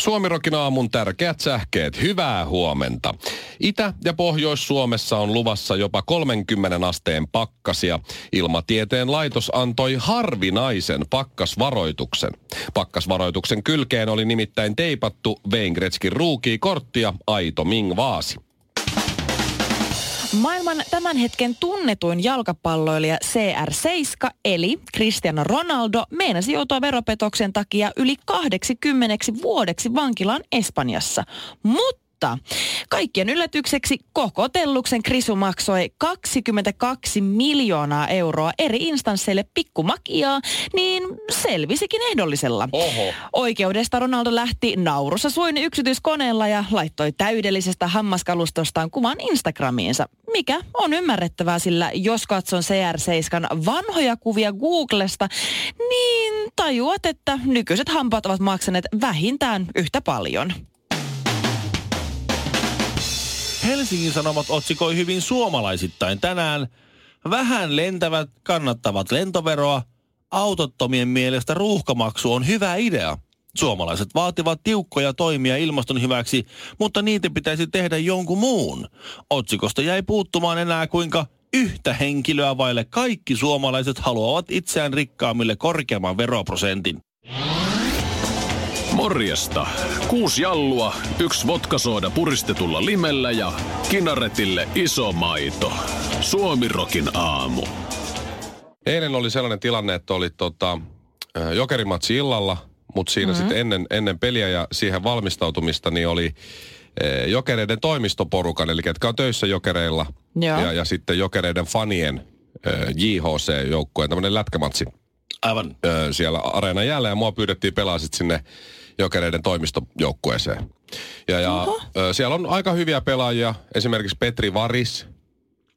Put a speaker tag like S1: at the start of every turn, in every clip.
S1: Suomirokin aamun tärkeät sähkeet. Hyvää huomenta. Itä- ja Pohjois-Suomessa on luvassa jopa 30 asteen pakkasia. Ilmatieteen laitos antoi harvinaisen pakkasvaroituksen. Pakkasvaroituksen kylkeen oli nimittäin teipattu Wayne Gretzkin ruukii-korttia Aito Ming Vaasi.
S2: Maailman tämän hetken tunnetuin jalkapalloilija CR7 eli Cristiano Ronaldo meinasi joutua veropetoksen takia yli 80 vuodeksi vankilaan Espanjassa. Mutta mutta kaikkien yllätykseksi koko Telluksen Krisu maksoi 22 miljoonaa euroa eri instansseille pikkumakiaa, niin selvisikin ehdollisella.
S1: Oho.
S2: Oikeudesta Ronaldo lähti naurussa suin yksityiskoneella ja laittoi täydellisestä hammaskalustostaan kuvan Instagramiinsa. Mikä on ymmärrettävää, sillä jos katson CR7 vanhoja kuvia Googlesta, niin tajuat, että nykyiset hampaat ovat maksaneet vähintään yhtä paljon.
S3: Helsingin Sanomat otsikoi hyvin suomalaisittain tänään. Vähän lentävät kannattavat lentoveroa. Autottomien mielestä ruuhkamaksu on hyvä idea. Suomalaiset vaativat tiukkoja toimia ilmaston hyväksi, mutta niitä pitäisi tehdä jonkun muun. Otsikosta jäi puuttumaan enää kuinka yhtä henkilöä vaille kaikki suomalaiset haluavat itseään rikkaammille korkeamman veroprosentin.
S4: Morjesta. Kuusi jallua, yksi vodkasooda puristetulla limellä ja kinaretille iso maito. Suomirokin aamu.
S1: Eilen oli sellainen tilanne, että oli tota, jokerimatsi illalla, mutta siinä mm-hmm. sitten ennen, ennen peliä ja siihen valmistautumista niin oli jokereiden toimistoporukan, eli ketkä on töissä jokereilla.
S2: Joo.
S1: Ja, ja sitten jokereiden fanien JHC-joukkueen tämmöinen lätkämatsi
S3: Aivan.
S1: ö, siellä areenan jäällä ja mua pyydettiin pelaa sit sinne jokereiden toimistojoukkueeseen. Ja, ja siellä on aika hyviä pelaajia, esimerkiksi Petri Varis.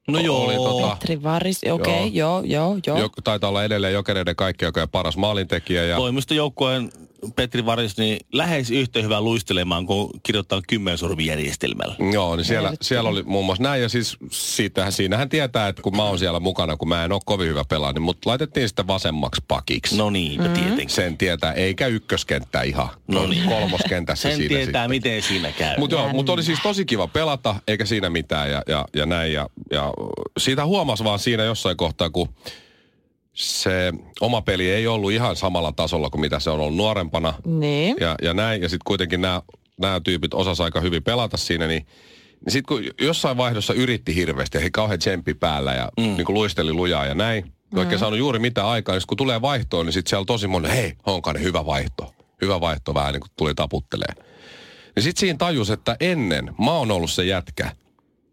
S3: No joo.
S1: Oli tota,
S2: Petri Varis, okei, okay, joo, joo, joo.
S1: jo, taitaa olla edelleen jokereiden kaikkien paras maalintekijä. Ja,
S3: Toimistojoukkueen Petri Varis niin lähes yhtä hyvä luistelemaan kuin kirjoittaa kymmensorvijärjestelmällä.
S1: Joo, niin siellä, siellä oli muun muassa näin. Ja siis siitähän, siinähän tietää, että kun mä oon siellä mukana, kun mä en ole kovin hyvä pelaaja, niin mut laitettiin sitten vasemmaksi pakiksi.
S3: No niin, mm-hmm. tietenkin.
S1: Sen tietää, eikä ykköskenttä ihan.
S3: No niin.
S1: Kolmoskentässä
S3: Sen
S1: siinä
S3: tietää,
S1: sitten.
S3: miten siinä käy.
S1: Mutta joo, mut oli siis tosi kiva pelata, eikä siinä mitään ja, ja, ja näin. Ja, ja siitä huomasi vaan siinä jossain kohtaa, kun se oma peli ei ollut ihan samalla tasolla kuin mitä se on ollut nuorempana.
S2: Niin.
S1: Ja, ja näin, ja sitten kuitenkin nämä, nämä tyypit osas aika hyvin pelata siinä, niin, niin sitten kun jossain vaihdossa yritti hirveästi, ja he kauhean tsemppi päällä ja mm. niin kuin luisteli lujaa ja näin, mm. oikein saanut juuri mitä aikaa, niin sit kun tulee vaihtoon, niin sitten siellä on tosi moni, hei, Honkanen, hyvä vaihto. Hyvä vaihto vähän niin kuin tuli taputtelee. Niin sitten siinä tajus, että ennen mä oon ollut se jätkä,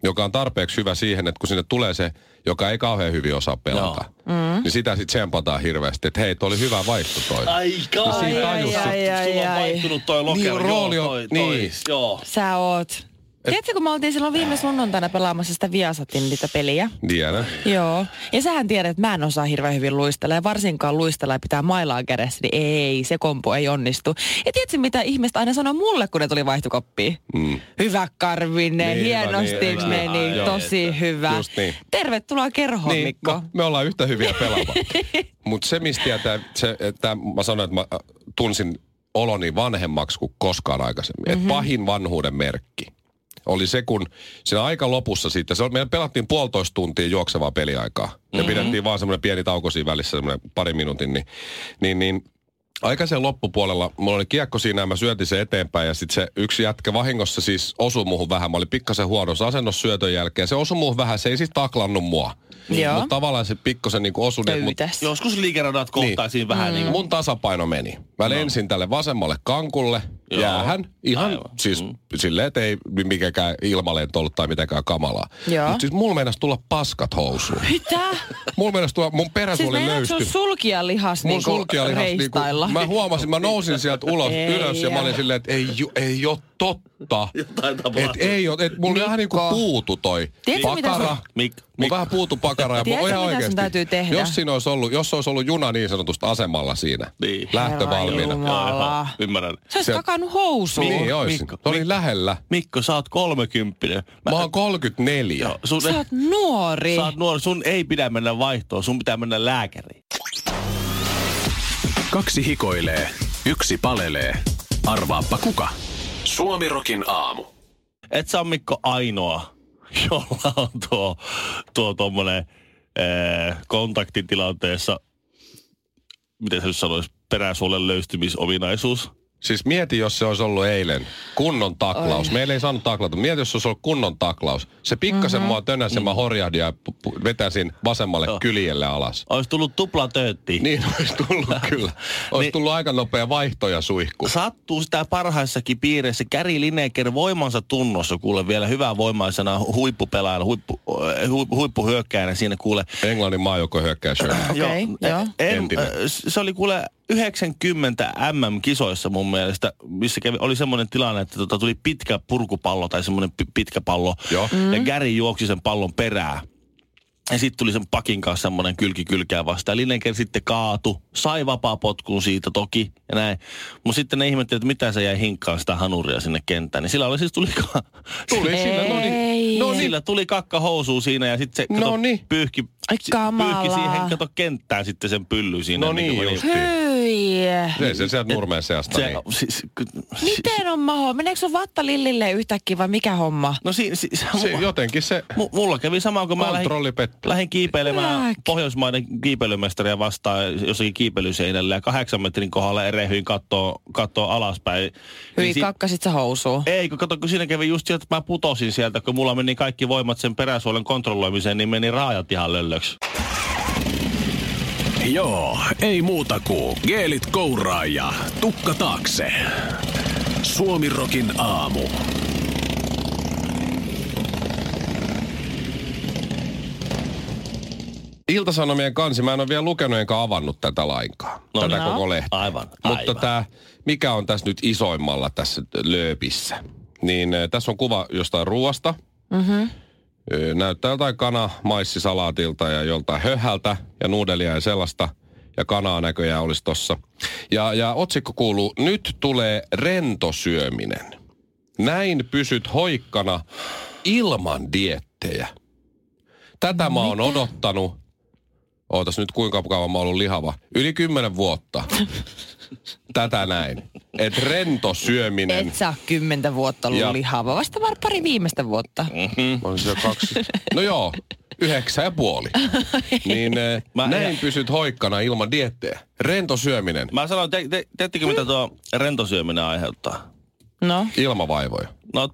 S1: joka on tarpeeksi hyvä siihen, että kun sinne tulee se, joka ei kauhean hyvin osaa pelata, mm. niin sitä sitten tsempataan hirveästi, että hei, toi oli hyvä vaihto toi.
S3: Aika.
S1: siinä
S3: Ai,
S1: tajus,
S3: ai,
S2: että-
S3: ai, Sulla on
S2: ai, ai.
S3: vaihtunut toi lokero.
S1: Niin, rooli on-
S3: joo, toi,
S1: niin.
S3: Toi, joo.
S2: Sä oot. Tiedätkö, kun me oltiin silloin viime sunnuntaina pelaamassa sitä Viasatin niitä peliä?
S1: Tiedän.
S2: Joo. Ja sähän tiedät, että mä en osaa hirveän hyvin luistella. Ja varsinkaan luistella ja pitää mailaa kädessä, niin ei, se kompo ei onnistu. Ja tiedätkö, mitä ihmiset aina sanoo mulle, kun ne tuli vaihtokoppiin?
S1: Mm.
S2: Hyvä Karvinen,
S1: Niin,
S2: hienosti
S1: no niin,
S2: meni,
S1: niin? Joo.
S2: tosi hyvä.
S1: Just niin.
S2: Tervetuloa kerhoon,
S1: Niin,
S2: Mikko.
S1: no, me ollaan yhtä hyviä pelaamaan. Mutta se, mistä tietää, se, että mä sanoin, että mä äh, tunsin oloni vanhemmaksi kuin koskaan aikaisemmin. Mm-hmm. Et pahin vanhuuden merkki oli se, kun siinä aika lopussa sitten, se oli, meillä pelattiin puolitoista tuntia juoksevaa peliaikaa. Ja mm-hmm. pidettiin vaan semmoinen pieni tauko siinä välissä, semmoinen pari minuutin, niin, niin, niin aika sen loppupuolella, mulla oli kiekko siinä ja mä syötin se eteenpäin ja sitten se yksi jätkä vahingossa siis osui muuhun vähän. Mä olin pikkasen huonossa asennossa syötön jälkeen. Se osui muuhun vähän, se ei siis taklannut mua.
S2: Joo.
S1: Mutta tavallaan se pikkasen niin osui. niin, mut-.
S3: Joskus liikeradat kohtaa
S1: Niin.
S3: siinä vähän niin kuin...
S1: Mun tasapaino meni. Mä lensin tälle vasemmalle kankulle,
S3: Joo.
S1: jäähän, ihan
S3: Aivan.
S1: siis silleen, että ei mikään ilmalento ollut tai mitenkään kamalaa. Mutta siis mulla meinasi tulla paskat housuun.
S2: Mitä?
S1: mulla meinasi tulla, mun peräs
S2: Siis
S1: oli löysty.
S2: sulkia lihas
S1: Mun
S2: niinku
S1: sulkijalihas, niinku, mä huomasin, mä nousin sieltä ulos,
S2: Ei,
S1: ylös ja mä olin silleen, että ei, ei ole totta.
S3: Jotain
S1: Et ei ole, et mulla vähän niinku
S2: Mikko.
S1: puutu toi
S2: Tiedätkö,
S1: pakara.
S2: sun-
S3: Mik,
S1: Mulla
S3: Mik,
S1: vähän puutu pakara ja
S2: Tiedätkö,
S1: ihan oikeasti.
S2: täytyy tehdä?
S1: Jos siinä olisi ollut, jos olisi ollut juna niin sanotusta asemalla siinä.
S3: Niin.
S1: Lähtövalmiina.
S2: Herra Jumala.
S3: Ymmärrän.
S2: Se olisi kakannut housuun.
S1: Niin olisi.
S3: Mikko,
S1: oli lähellä.
S3: Mikko, sä oot kolmekymppinen.
S1: Mä oon 34.
S3: Joo, sun,
S2: Sä oot nuori.
S3: sä oot nuori, sun ei pidä mennä vaihtoon, sun pitää mennä lääkäriin.
S4: Kaksi hikoilee, yksi palelee. Arvaappa kuka? Suomirokin aamu.
S3: Et sä Mikko ainoa, jolla on tuo, tuo tommonen ee, kontaktitilanteessa, miten se nyt sanoisi, peräsuolen löystymisominaisuus.
S1: Siis mieti, jos se olisi ollut eilen kunnon taklaus.
S2: Oi.
S1: Meillä ei saanut taklata. Mieti, jos se olisi ollut kunnon taklaus. Se pikkasen mm-hmm. mua tönäsi, mä horjahdin ja pu- pu- vetäsin vasemmalle
S3: Joo.
S1: kyljelle alas.
S3: Olisi tullut tupla töötti.
S1: Niin olisi tullut kyllä. Olisi
S3: Niin-
S1: tullut aika nopea vaihto ja suihku.
S3: Sattuu sitä parhaissakin piireissä. Gary Lineker voimansa tunnossa, kuule vielä hyvää voimaisena huippupelaajana, huippu, hu, huippuhyökkäjänä siinä kuule.
S1: Englannin maajoukko hyökkää
S2: Okei, joo.
S3: En,
S1: Entinen.
S3: äh, se oli kuule 90 MM-kisoissa mun mielestä, missä kävi, oli semmoinen tilanne, että tota, tuli pitkä purkupallo tai semmoinen pi- pitkä pallo.
S1: Joo.
S3: Mm. Ja Gary juoksi sen pallon perään. Ja sitten tuli sen pakin kanssa semmoinen kylki kylkää vastaan. Lineker sitten kaatu, sai vapaa potkun siitä toki ja näin. Mutta sitten ne ihmetteli, että mitä se jäi hinkkaan sitä hanuria sinne kenttään. Niin sillä oli siis tuli, ka-
S1: Tuli sillä, no niin. No niin.
S3: sillä tuli kakka housuun siinä ja sitten se kato,
S1: Noniin.
S3: pyyhki,
S2: Ai
S3: si-
S2: kamalaa.
S3: pyyhki siihen kato kenttään sitten sen pylly siinä.
S1: No niin justiin.
S2: Hyi.
S1: Se, se sieltä nurmeen seasta.
S3: Se,
S1: niin.
S3: siis, ky-
S2: Miten on maho? Meneekö sun vatta Lillille yhtäkkiä vai mikä homma?
S3: No si, si, se,
S1: Se, jotenkin se
S3: mu, mulla kävi sama, kun mä lähdin, lähdin kiipeilemään
S2: Lääk.
S3: Pohjoismaiden kiipeilymestaria vastaan jossakin kiipeilyseinällä ja kahdeksan metrin kohdalla erehyin kattoo, kattoo alaspäin.
S2: Hyi,
S3: Niin si-
S2: kakkasit sä housuun.
S3: ei, kun kato, kun siinä kävi just sieltä, että mä putosin sieltä, kun mulla meni kaikki voimat sen peräsuolen kontrolloimiseen, niin meni raajat ihan löllöksi.
S4: Joo, ei muuta kuin geelit kouraa ja tukka taakse. Suomirokin aamu.
S1: Iltasanomien kansi, mä en ole vielä lukenut enkä avannut tätä lainkaan.
S3: No
S1: tätä
S3: niin.
S1: koko lehtiä.
S3: Aivan,
S1: Mutta
S3: aivan.
S1: tämä, mikä on tässä nyt isoimmalla tässä lööpissä, niin äh, tässä on kuva jostain ruoasta. Mm-hmm. Näyttää jotain kana maissisalaatilta ja joltain höhältä ja nuudelia ja sellaista. Ja kanaa näköjään olisi tossa. Ja, ja otsikko kuuluu, nyt tulee rentosyöminen. Näin pysyt hoikkana ilman diettejä. Tätä mä oon odottanut. Ootas nyt kuinka kauan mä oon ollut lihava. Yli kymmenen vuotta. Tätä näin. Et rento syöminen.
S2: Et oo kymmentä vuotta ollut
S1: Ja-
S2: lihava, vasta var pari viimeistä vuotta.
S1: Mä olin siellä kaksi. No joo, yhdeksän ja puoli. Niin eh,
S3: Mä-
S1: näin
S3: ja-
S1: pysyt hoikkana ilman diettejä. Rento syöminen.
S3: Mä sanoin, te, te, teettekö mitä tuo rentosyöminen aiheuttaa?
S2: No,
S1: Ilmavaivoja.
S3: No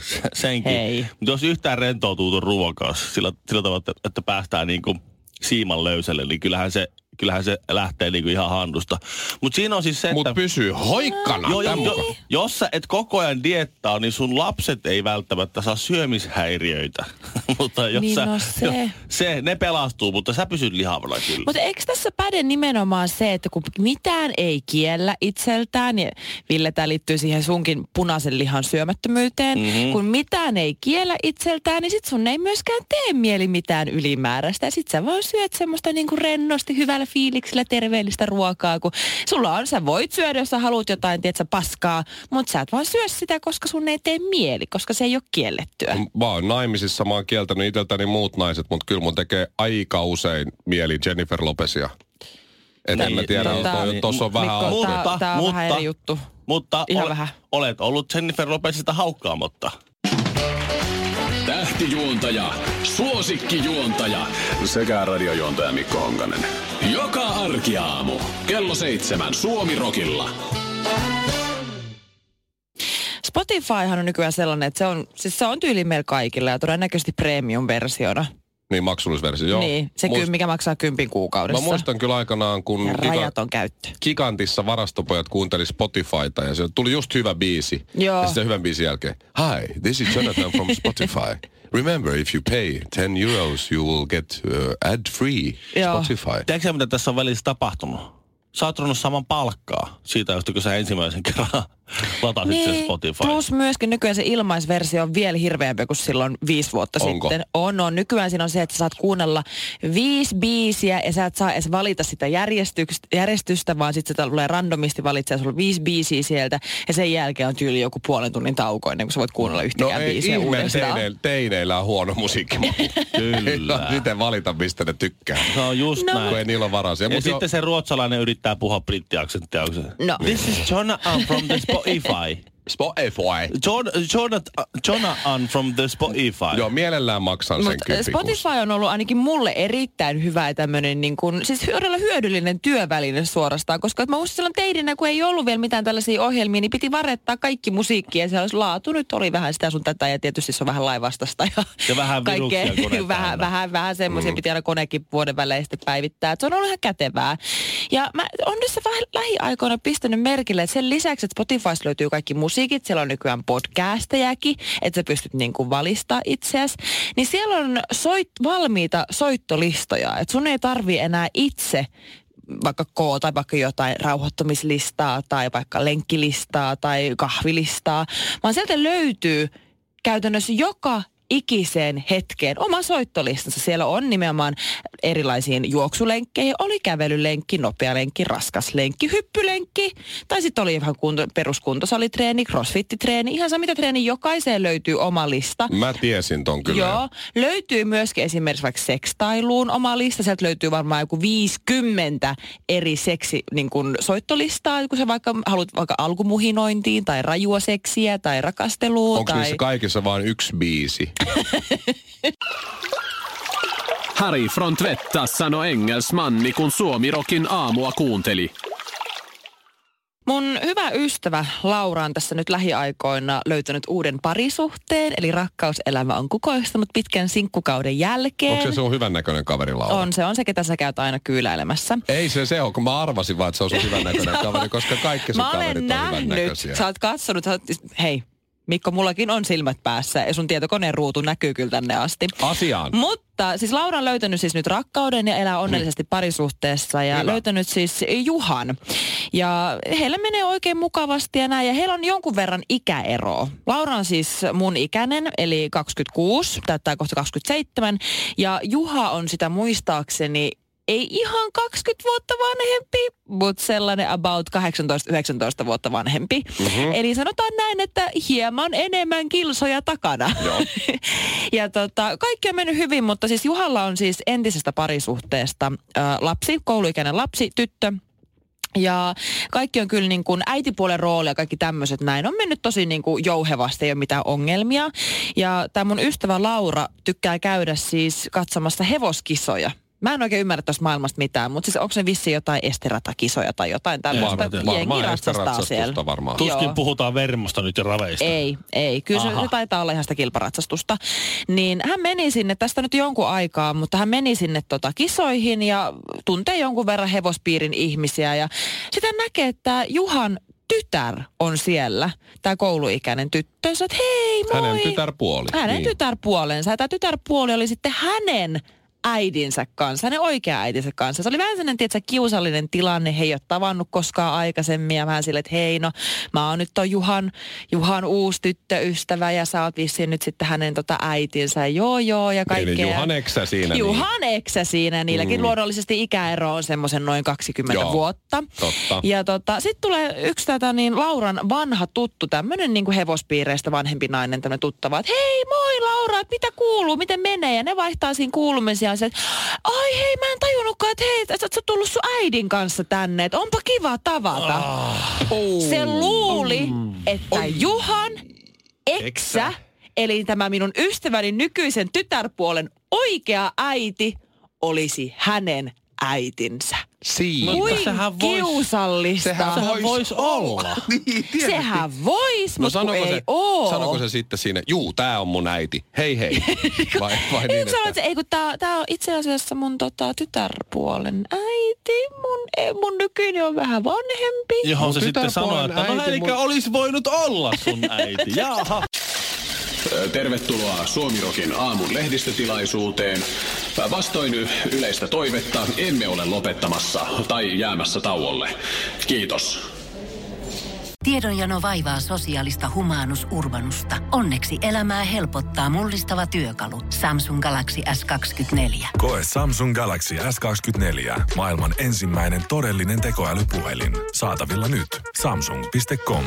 S3: se- senkin.
S2: Hei.
S3: Mutta jos yhtään rentoutuu tuon ruoan kanssa sillä, sillä tavalla, että, että päästään niin kuin siiman löysälle, niin kyllähän se, kyllähän se lähtee niin kuin ihan handusta. Mutta siinä on siis se,
S1: Mutta
S3: että...
S1: pysyy hoikkana.
S3: Jo, jo, jo, jos sä et koko ajan diettaa, niin sun lapset ei välttämättä saa syömishäiriöitä. mutta jos
S2: Niin
S3: sä,
S2: no se.
S3: jo, se. Ne pelastuu, mutta sä pysyt lihavana kyllä.
S2: Mutta eikö tässä päde nimenomaan se, että kun mitään ei kiellä itseltään, ja Ville, tämä liittyy siihen sunkin punaisen lihan syömättömyyteen, mm-hmm. kun mitään ei kiellä itseltään, niin sit sun ei myöskään tee mieli mitään ylimääräistä. Ja sit sä vaan syöt semmoista niinku rennosti, hyvällä fiiliksellä, terveellistä ruokaa, kun sulla on, sä voit syödä, jos sä haluat jotain, tiedätkö, paskaa, mutta sä et vaan syö sitä, koska sun ei tee mieli, koska se ei ole kiellettyä.
S1: Mä oon naimisissa, mä oon kieltänyt iteltäni muut naiset, mutta kyllä mun tekee aika usein mieli Jennifer Lopesia. Et en mä tiedä,
S2: Tota,
S1: tota, tuossa on vähän
S2: Mikko,
S1: auki.
S2: tää- tää on vähän eri juttu.
S3: Mutta
S2: Ihan
S3: ole-
S2: vähän.
S3: olet ollut Jennifer Lopezista haukkaamatta.
S4: Tähtijuontaja, suosikkijuontaja sekä radiojuontaja Mikko Honkanen. Joka arkiaamu kello seitsemän Suomirokilla.
S2: Spotifyhan on nykyään sellainen, että se on, siis se on tyyli meillä kaikilla ja todennäköisesti premium-versiona.
S1: Niin maksullisversio, joo.
S2: Niin, se
S1: Muist-
S2: mikä maksaa kympin kuukaudessa.
S1: Mä muistan kyllä aikanaan, kun
S2: ja
S1: Giga-
S2: käyttö.
S1: Gigantissa varastopojat kuunteli Spotifyta ja se tuli just hyvä biisi.
S2: Joo.
S1: Ja sitten hyvän biisin jälkeen, Hi, this is Jonathan from Spotify. Remember, if you pay 10 euros, you will get uh, ad-free. Spotify.
S3: Tiedätkö sä, mitä tässä on välissä tapahtunut? Sä oot saamaan palkkaa siitä, just kun sä ensimmäisen kerran latasit niin, sen Spotify.
S2: Plus myöskin nykyään se ilmaisversio on vielä hirveämpi kuin silloin viisi vuotta
S1: Onko?
S2: sitten. On, on. Nykyään siinä on se, että sä saat kuunnella viisi biisiä ja sä et saa edes valita sitä järjestystä, järjestystä vaan sitten se tulee randomisti valitsee sulla viisi biisiä sieltä ja sen jälkeen on tyyli joku puolen tunnin tauko ennen kuin sä voit kuunnella
S1: No
S2: yhtäkään
S1: ei
S2: biisiä
S1: ihme,
S2: uudestaan.
S1: teineillä, teineillä on huono musiikkimaku.
S3: Kyllä.
S1: Miten valita, mistä ne tykkää.
S3: Se on just
S2: No.
S3: näin.
S1: Kun ei niillä ole varaa.
S3: Ja
S1: Mut
S3: sitten se ruotsalainen yrittää puhua brittiaksenttia.
S2: No.
S3: This is Jonathan from the Spotify.
S1: Spotify.
S3: Jonathan, Jonathan from the Spotify.
S1: Joo, mielellään maksan sen
S2: Mutta
S1: kympin
S2: Spotify on ollut ainakin mulle erittäin hyvä tämmöinen, niin kuin, siis todella hyödyllinen työväline suorastaan, koska mä muistin silloin teidinä, kun ei ollut vielä mitään tällaisia ohjelmia, niin piti varettaa kaikki musiikki ja se olisi laatu nyt oli vähän sitä sun tätä ja tietysti se on vähän laivastasta ja,
S3: Ja vähän
S2: kaikkea, vähän, vähän, vähän semmoisia, mm. piti aina konekin vuoden välein sitten päivittää. Et se on ollut ihan kätevää. Ja mä on nyt se vähän lähiaikoina pistänyt merkille, että sen lisäksi, että Spotifysta löytyy kaikki musiikit, siellä on nykyään podcastejakin, että sä pystyt niin kuin valistaa itseäsi, niin siellä on soit, valmiita soittolistoja, että sun ei tarvi enää itse vaikka koota vaikka jotain rauhoittumislistaa tai vaikka lenkkilistaa tai kahvilistaa, vaan sieltä löytyy käytännössä joka ikiseen hetkeen oma soittolistansa. Siellä on nimenomaan erilaisiin juoksulenkkeihin. Oli kävelylenkki, nopea lenkki, raskas lenkki, hyppylenkki. Tai sitten oli ihan kunto, peruskuntosalitreeni, crossfittitreeni. Ihan sama mitä treeni, jokaiseen löytyy oma lista.
S1: Mä tiesin ton kyllä.
S2: Joo. Löytyy myöskin esimerkiksi vaikka sekstailuun oma lista. Sieltä löytyy varmaan joku 50 eri seksi niin kuin soittolistaa, kun sä vaikka haluat vaikka alkumuhinointiin tai rajua seksiä tai rakastelua.
S1: Onko
S2: tai...
S1: niissä kaikissa vain yksi biisi?
S4: Harry från Tvättas sanoi engelsmanni, kun Suomirokin aamua kuunteli.
S2: Mun hyvä ystävä Laura on tässä nyt lähiaikoina löytänyt uuden parisuhteen, eli rakkauselämä on kukoistunut pitkän sinkkukauden jälkeen.
S1: Onko se sun hyvännäköinen kaveri Laura?
S2: On, se on se, ketä sä käyt aina kyyläilemässä.
S1: Ei se se ole, kun mä arvasin vaan, että se on sun hyvännäköinen kaveri, koska kaikki sun
S2: Mä olen
S1: kaverit on
S2: nähnyt,
S1: hyvännäköisiä.
S2: sä oot katsonut, sä oot, hei, Mikko, mullakin on silmät päässä ja sun tietokoneen ruutu näkyy kyllä tänne asti.
S1: Asiaan.
S2: Mutta siis Laura on löytänyt siis nyt rakkauden ja elää onnellisesti parisuhteessa ja
S1: Hyvä.
S2: löytänyt siis Juhan. Ja heillä menee oikein mukavasti ja näin ja heillä on jonkun verran ikäeroa. Laura on siis mun ikäinen eli 26, täyttää kohta 27 ja Juha on sitä muistaakseni ei ihan 20 vuotta vanhempi, mutta sellainen about 18-19 vuotta vanhempi. Mm-hmm. Eli sanotaan näin, että hieman enemmän kilsoja takana.
S1: Joo.
S2: ja tota, kaikki on mennyt hyvin, mutta siis Juhalla on siis entisestä parisuhteesta ö, lapsi, kouluikäinen lapsi, tyttö. Ja kaikki on kyllä niin kuin äitipuolen rooli ja kaikki tämmöiset näin. On mennyt tosi niin kuin jouhevasti, ei ole mitään ongelmia. Ja tämä mun ystävä Laura tykkää käydä siis katsomassa hevoskisoja. Mä en oikein ymmärrä tuosta maailmasta mitään, mutta siis onko se vissi jotain esteratakisoja tai jotain tällaista?
S3: Varmaan-
S2: ratsastaa siellä.
S1: varmaan.
S3: Tuskin
S2: Joo.
S3: puhutaan vermosta nyt ja raveista.
S2: Ei, ei. Kyllä
S3: Aha.
S2: se taitaa olla ihan sitä kilparatsastusta. Niin hän meni sinne, tästä nyt jonkun aikaa, mutta hän meni sinne tota kisoihin ja tuntee jonkun verran hevospiirin ihmisiä. Ja sitten näkee, että Juhan tytär on siellä, tämä kouluikäinen tyttö. Sä, että hei moi.
S1: Hänen tytärpuoli.
S2: Hänen
S1: Niin.
S2: tytärpuolensa. Ja tämä tytärpuoli oli sitten hänen äidinsä kanssa, hänen oikea äidinsä kanssa. Se oli vähän sellainen, tiedätkö, kiusallinen tilanne. He ei ole tavannut koskaan aikaisemmin ja vähän silleen, että hei no, mä oon nyt ton Juhan, Juhan uusi tyttöystävä ja sä oot vissiin nyt sitten hänen tota äitinsä. Joo joo ja kaikkea.
S1: Eli Juhan eksä siinä.
S2: Juhan eksä siinä. Niilläkin
S1: Mm.
S2: luonnollisesti ikäero on semmoisen noin 20
S1: Joo,
S2: vuotta.
S1: totta.
S2: Ja tota, sitten tulee yksi tätä niin Lauran vanha tuttu, tämmöinen niin hevospiireistä vanhempi nainen, tämmöinen tuttava, että hei moi Laura, mitä kuuluu, miten menee? Ja ne vaihtaa siinä kuulumisia, että ai hei mä en tajunnutkaan, että hei, että sä oot tullut sun äidin kanssa tänne, että onpa kiva tavata.
S1: Ah.
S2: Se luuli, että Juhan eksä, eli tämä minun ystäväni nykyisen tytärpuolen oikea äiti olisi hänen äitinsä.
S1: Siinä.
S3: Mutta
S2: Kuin
S3: sehän vois-
S2: kiusallista.
S1: Sehän
S3: Sehän
S1: vois
S3: vois olla.
S1: niin, tietysti.
S2: Sehän vois,
S1: No
S2: mutta ei
S1: se,
S2: oo.
S1: sanoko se sitten siinä, juu, tää on mun äiti, hei hei. Vai, vai niin, että...
S2: että ei kun tää, tää on itse asiassa mun tota, tytärpuolen äiti. Mun, ei, mun nykyinen on vähän vanhempi.
S3: Johon
S1: Mun
S3: se sitten sanoo, että no
S1: äiti
S3: eli
S1: mun-
S3: olisi voinut olla sun äiti. Jaha.
S4: Tervetuloa Suomirokin aamun lehdistötilaisuuteen. Vastoin yleistä toivetta emme ole lopettamassa tai jäämässä tauolle. Kiitos.
S5: Tiedonjano vaivaa sosiaalista humanus urbanusta. Onneksi elämää helpottaa mullistava työkalu. Samsung Galaxy S24.
S6: Koe Samsung Galaxy S24. Maailman ensimmäinen todellinen tekoälypuhelin. Saatavilla nyt. Samsung.com.